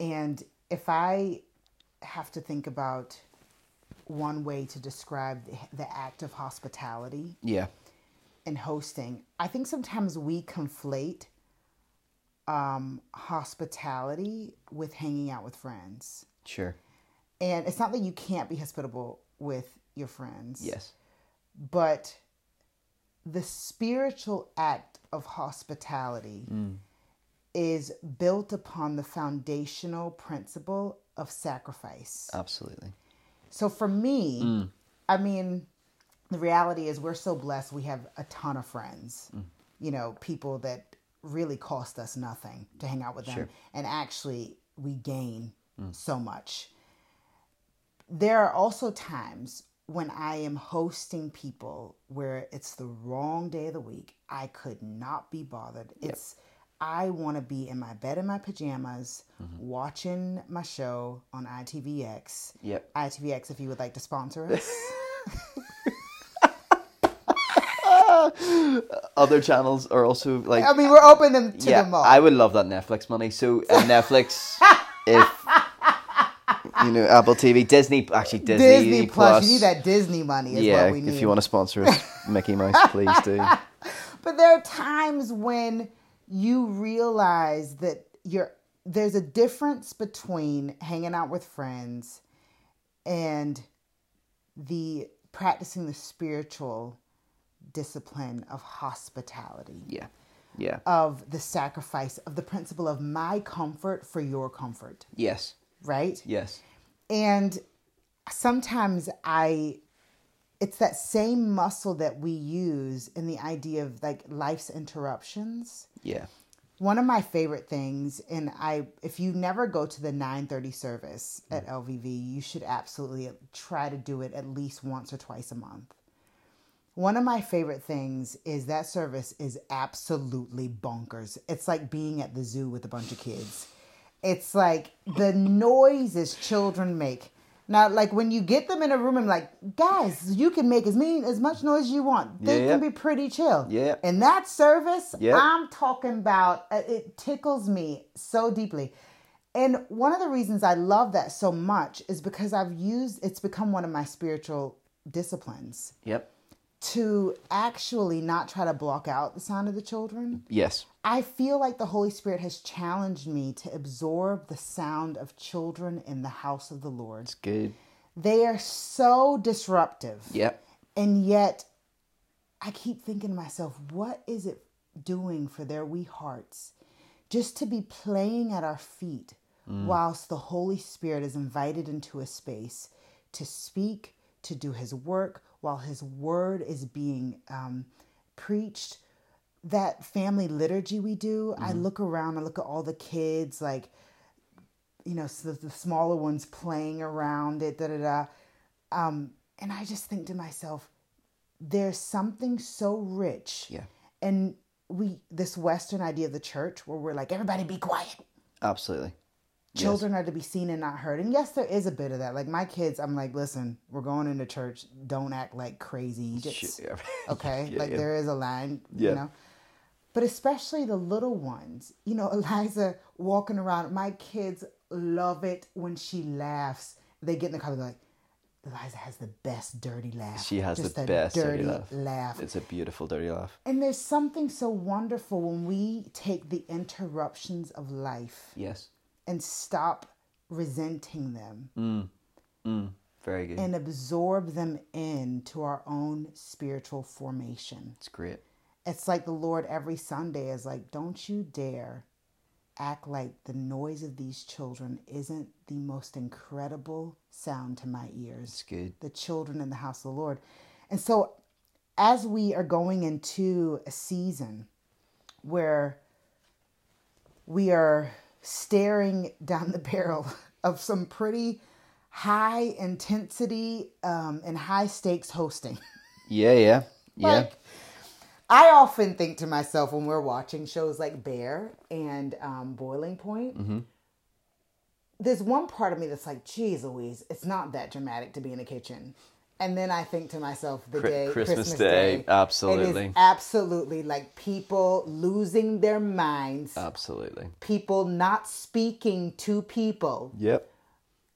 And if I have to think about one way to describe the, the act of hospitality. Yeah and hosting, I think sometimes we conflate um, hospitality with hanging out with friends. Sure. And it's not that you can't be hospitable with your friends. Yes. But the spiritual act of hospitality mm. is built upon the foundational principle of sacrifice. Absolutely. So for me, mm. I mean, the reality is we're so blessed we have a ton of friends mm. you know people that really cost us nothing to hang out with them sure. and actually we gain mm. so much there are also times when i am hosting people where it's the wrong day of the week i could not be bothered yep. it's I want to be in my bed in my pajamas, mm-hmm. watching my show on ITVX. Yep. ITVX, if you would like to sponsor us. other channels are also like. I mean, we're open them to yeah, them all. I would love that Netflix money. So uh, Netflix, if you know Apple TV, Disney, actually Disney, Disney Plus, Plus, you need that Disney money. yeah, if you want to sponsor us, Mickey Mouse, please do. But there are times when you realize that you're there's a difference between hanging out with friends and the practicing the spiritual discipline of hospitality. Yeah. Yeah. Of the sacrifice, of the principle of my comfort for your comfort. Yes. Right? Yes. And sometimes I, it's that same muscle that we use in the idea of like life's interruptions. Yeah. One of my favorite things, and I, if you never go to the 9:30 service at LVV, you should absolutely try to do it at least once or twice a month one of my favorite things is that service is absolutely bonkers. It's like being at the zoo with a bunch of kids. It's like the noises children make. Now, like when you get them in a room and like, guys, you can make as many as much noise as you want. They can be pretty chill. Yeah. In that service. I'm talking about uh, it tickles me so deeply. And one of the reasons I love that so much is because I've used it's become one of my spiritual disciplines. Yep to actually not try to block out the sound of the children. Yes. I feel like the Holy Spirit has challenged me to absorb the sound of children in the house of the Lord. It's good. They are so disruptive. Yep. And yet, I keep thinking to myself, what is it doing for their wee hearts just to be playing at our feet mm. whilst the Holy Spirit is invited into a space to speak, to do his work, while his word is being um, preached. That family liturgy we do, mm-hmm. I look around, I look at all the kids, like you know, so the smaller ones playing around it, da da da. Um, and I just think to myself, there's something so rich. Yeah. And we, this Western idea of the church where we're like, everybody be quiet. Absolutely. Children yes. are to be seen and not heard. And yes, there is a bit of that. Like my kids, I'm like, listen, we're going into church. Don't act like crazy. Just, okay. yeah, like yeah. there is a line, you know but especially the little ones. You know, Eliza walking around. My kids love it when she laughs. They get in the car, they're like, Eliza has the best dirty laugh. She has Just the best dirty, dirty laugh. laugh. It's a beautiful dirty laugh. And there's something so wonderful when we take the interruptions of life. Yes. And stop resenting them. Mm. Mm. Very good. And absorb them into our own spiritual formation. It's great it's like the Lord every Sunday is like, don't you dare act like the noise of these children isn't the most incredible sound to my ears. It's good. The children in the house of the Lord. And so, as we are going into a season where we are staring down the barrel of some pretty high intensity um, and high stakes hosting. Yeah, yeah, yeah. like, I often think to myself when we're watching shows like Bear and um, Boiling Point, mm-hmm. there's one part of me that's like, geez, Louise, it's not that dramatic to be in the kitchen. And then I think to myself, the day Christmas, Christmas Day, Day, absolutely, absolutely like people losing their minds, absolutely, people not speaking to people. Yep.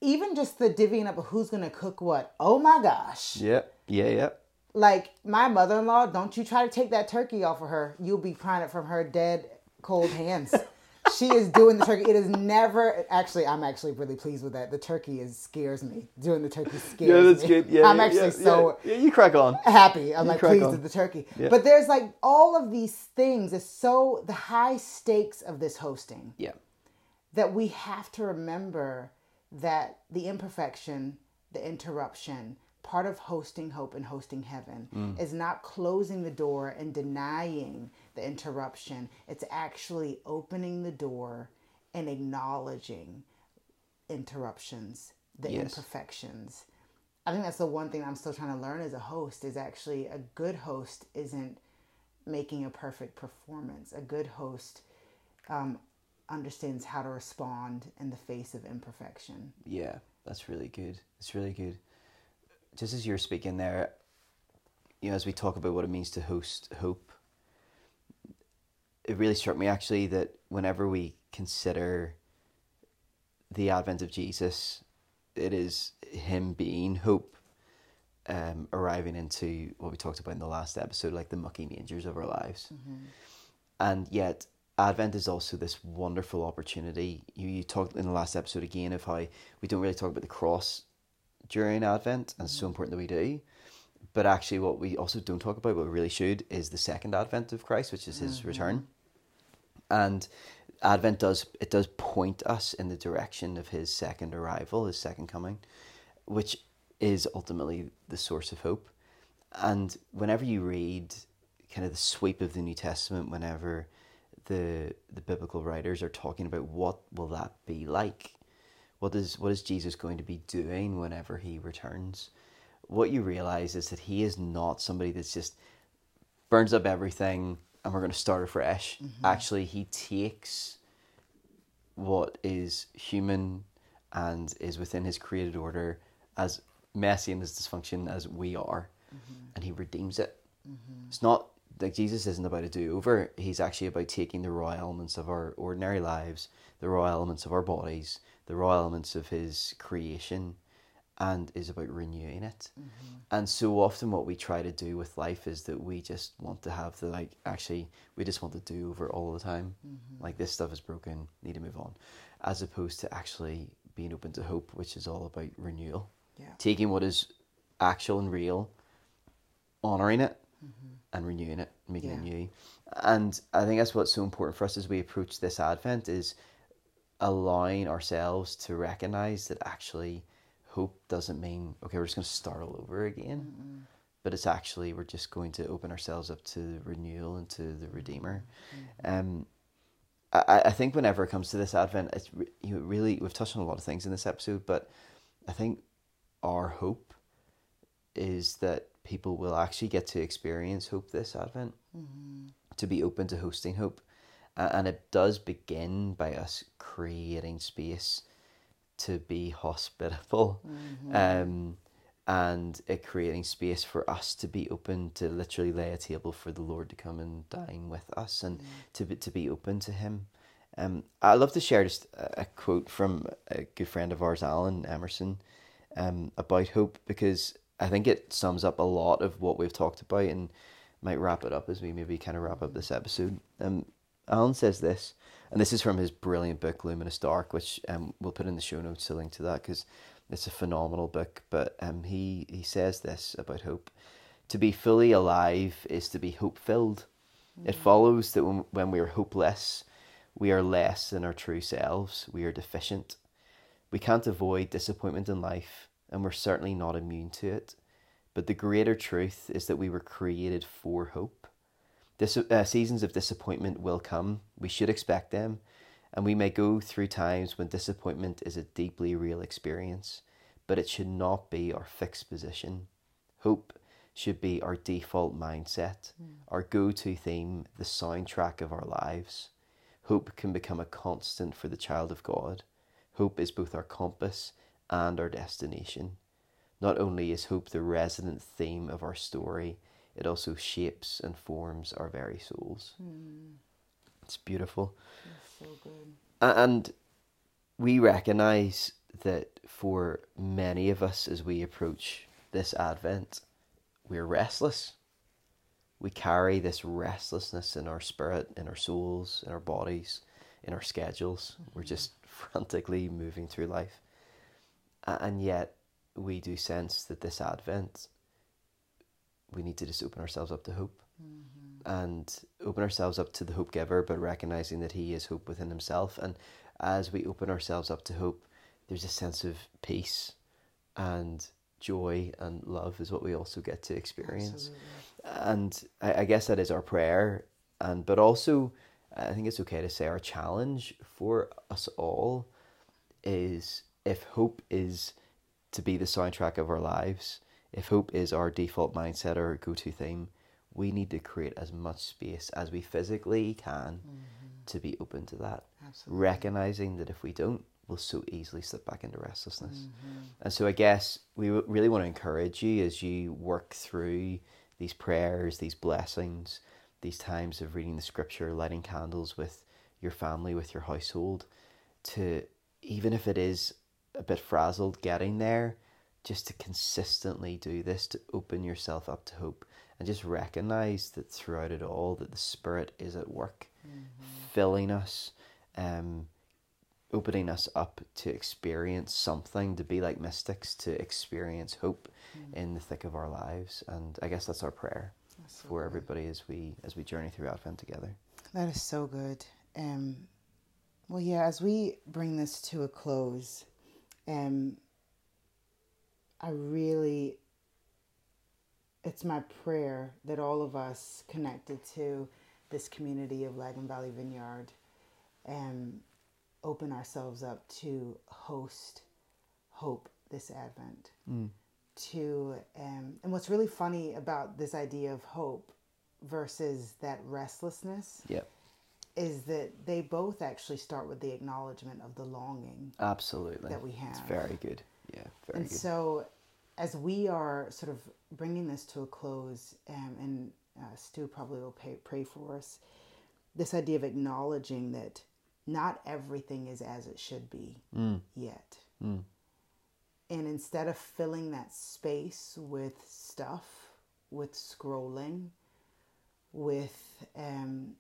Even just the divvying up of who's going to cook what. Oh my gosh. Yep. Yeah. Yep like my mother-in-law don't you try to take that turkey off of her you'll be prying it from her dead cold hands she is doing the turkey. It is never actually i'm actually really pleased with that. The turkey is scares me. Doing the turkey scares yeah that's me. good. Yeah i'm yeah, actually yeah, so yeah. you crack on. happy. I'm you like pleased on. with the turkey. But there's like all of these things. Is so the high stakes of this hosting yeah. that we have to remember that the imperfection the interruption part of hosting hope and hosting heaven mm. is not closing the door and denying the interruption. It's actually opening the door and acknowledging interruptions, the yes. imperfections. I think that's the one thing I'm still trying to learn as a host is actually a good host isn't making a perfect performance. A good host um, understands how to respond in the face of imperfection. Yeah, that's really good. It's really good just as you're speaking there, you know, as we talk about what it means to host hope, it really struck me actually that whenever we consider the advent of Jesus, it is Him being hope, um, arriving into what we talked about in the last episode, like the mucky mangers of our lives. Mm-hmm. And yet, Advent is also this wonderful opportunity. You, you talked in the last episode again of how we don't really talk about the cross during Advent, and it's so important that we do. But actually, what we also don't talk about, but we really should, is the second Advent of Christ, which is His mm-hmm. return. And Advent does it does point us in the direction of His second arrival, His second coming, which is ultimately the source of hope. And whenever you read kind of the sweep of the New Testament, whenever the the biblical writers are talking about what will that be like, what is what is Jesus going to be doing whenever he returns? What you realize is that he is not somebody that's just burns up everything and we're going to start afresh. Mm-hmm. Actually, he takes what is human and is within his created order as messy and as dysfunction as we are, mm-hmm. and he redeems it. Mm-hmm. It's not like Jesus isn't about a do over. He's actually about taking the raw elements of our ordinary lives, the raw elements of our bodies, the raw elements of his creation and is about renewing it. Mm-hmm. And so often what we try to do with life is that we just want to have the like actually we just want to do over all the time. Mm-hmm. Like this stuff is broken, need to move on. As opposed to actually being open to hope, which is all about renewal. Yeah. Taking what is actual and real, honoring it mm-hmm. and renewing it, making yeah. it new. And I think that's what's so important for us as we approach this Advent is allowing ourselves to recognize that actually hope doesn't mean okay we're just going to start all over again mm-hmm. but it's actually we're just going to open ourselves up to renewal and to the redeemer mm-hmm. um, I, I think whenever it comes to this Advent, it's re- you know, really we've touched on a lot of things in this episode, but I think our hope is that people will actually get to experience hope this Advent, mm-hmm. to be open to hosting hope, and it does begin by us creating space to be hospitable. Mm-hmm. Um, and it creating space for us to be open to literally lay a table for the Lord to come and dine with us and mm. to be, to be open to Him. Um, I love to share just a, a, quote from a good friend of ours, Alain Emerson, um, about hope because I think it sums up a lot of what we've talked about and might wrap it up as we maybe kind of wrap up this episode. Um, Alain says this, and this is from his brilliant book Luminous Dark, which um, we'll put in the show notes a link to that because it's a phenomenal book, but um, he, he says this about hope. To be fully alive is to be hope filled. Mm. It follows that when, when we are hopeless, we are less than our true selves. We are deficient. We can't avoid disappointment in life, and we're certainly not immune to it. But the greater truth is that we were created for hope. This, uh, seasons of disappointment will come. We should expect them and we may go through times when disappointment is a deeply real experience, but it should not be our fixed position. Hope should be our default mindset, mm. our go to theme, the soundtrack of our lives. Hope can become a constant for the child of God. Hope is both our compass and our destination. Not only is hope the resident theme of our story, it also shapes and forms our very souls. Mm. It's beautiful. so good. And we recognize that for many of us, as we approach this Advent, we're restless. We carry this restlessness in our spirit, in our souls, in our bodies, in our schedules. Mm-hmm. We're just frantically moving through life. And yet, we do sense that this Advent, we need to just open ourselves up to hope. Mm-hmm and open ourselves up to the hope giver, but recognizing that He is hope within Himself. And as we open ourselves up to hope, there's a sense of peace and joy and love is what we also get to experience. Absolutely. And I, I guess that is our prayer. And but also, I think it's okay to say our challenge for us all is if hope is to be the soundtrack of our lives, if hope is our default mindset or go to theme, we need to create as much space as we physically can mm-hmm. to be open to that. Absolutely. Recognizing that if we don't, we'll so easily slip back into restlessness. Mm-hmm. And so I guess we really want to encourage you as you work through these prayers, these blessings, these times of reading the scripture, lighting candles with your family, with your household, to even if it is a bit frazzled getting there, just to consistently do this to open yourself up to hope and just recognize that throughout it all that the spirit is at work mm-hmm. filling us um opening us up to experience something to be like mystics to experience hope mm-hmm. in the thick of our lives and i guess that's our prayer that's so for good. everybody as we as we journey through advent together that is so good um well yeah as we bring this to a close um i really it's my prayer that all of us connected to this community of Lagan Valley Vineyard and open ourselves up to host hope this Advent. Mm. To um, and what's really funny about this idea of hope versus that restlessness, yep. is that they both actually start with the acknowledgement of the longing. Absolutely, that we have. It's very good. Yeah, very and good. so as we are sort of bringing this to a close, um, and uh, Stu probably will pay, pray for us, this idea of acknowledging that not everything is as it should be mm. yet. Mm. And instead of filling that space with stuff, with scrolling, with um,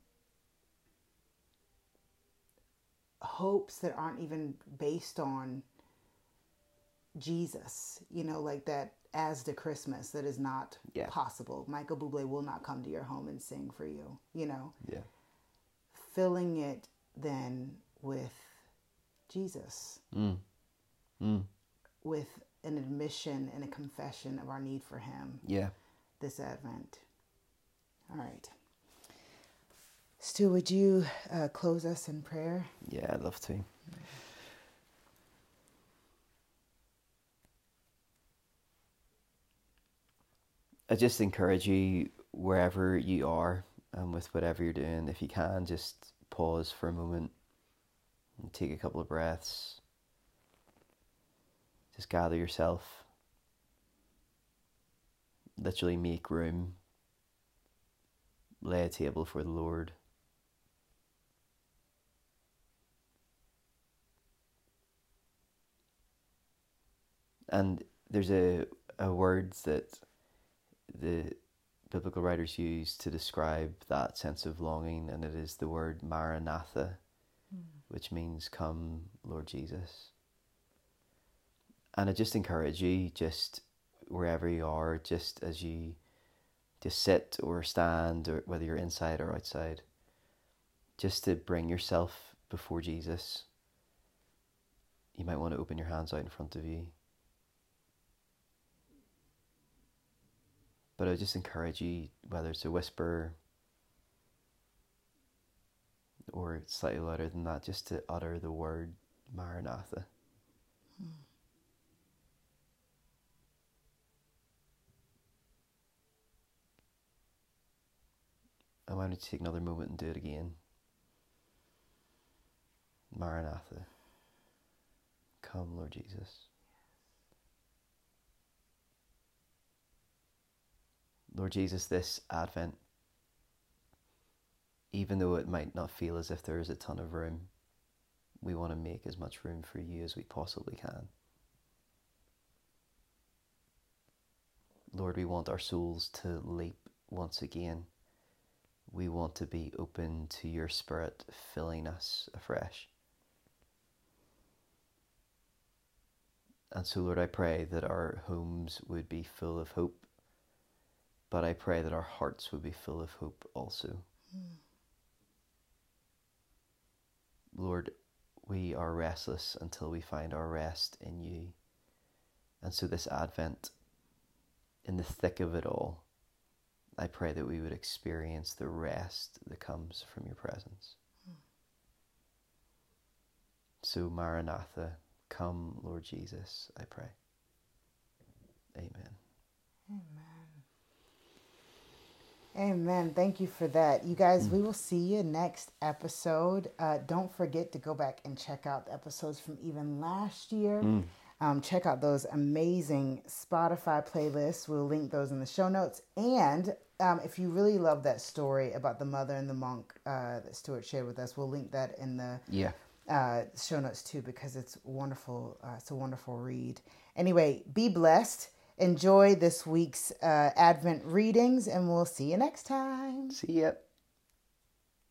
hopes that aren't even based on Jesus, you know, like that as the Christmas that is not yeah. possible. Michael Bublé will not come to your home and sing for you, you know. Yeah. Filling it then with Jesus. Mm. Mm. With an admission and a confession of our need for him. Yeah. This Advent. All right. Stu, would you uh, close us in prayer? Yeah, I'd love to. I just encourage you wherever you are and with whatever you're doing, if you can, just pause for a moment and take a couple of breaths. Just gather yourself. Literally make room. Lay a table for the Lord. And there's a, a word that the biblical writers use to describe that sense of longing, and it is the word Maranatha, mm. which means "Come, Lord Jesus." And I just encourage you, just wherever you are, just as you just sit or stand, or whether you're inside or outside, just to bring yourself before Jesus. You might want to open your hands out in front of you But I just encourage you, whether it's a whisper or slightly louder than that, just to utter the word Maranatha. Hmm. I want to take another moment and do it again. Maranatha. Come, Lord Jesus. Lord Jesus, this Advent, even though it might not feel as if there is a ton of room, we want to make as much room for you as we possibly can. Lord, we want our souls to leap once again. We want to be open to your Spirit filling us afresh. And so, Lord, I pray that our homes would be full of hope but I pray that our hearts would be full of hope also. Mm. Lord, we are restless until we find our rest in you. And so, this Advent, in the thick of it all, I pray that we would experience the rest that comes from your presence. Mm. So, Maranatha, come, Lord Jesus, I pray. Amen. Amen. Amen. Thank you for that. You guys, we will see you next episode. Uh, don't forget to go back and check out the episodes from even last year. Mm. Um, check out those amazing Spotify playlists. We'll link those in the show notes. And um, if you really love that story about the mother and the monk uh, that Stuart shared with us, we'll link that in the yeah. uh, show notes too because it's wonderful. Uh, it's a wonderful read. Anyway, be blessed enjoy this week's uh, Advent readings, and we'll see you next time. See ya.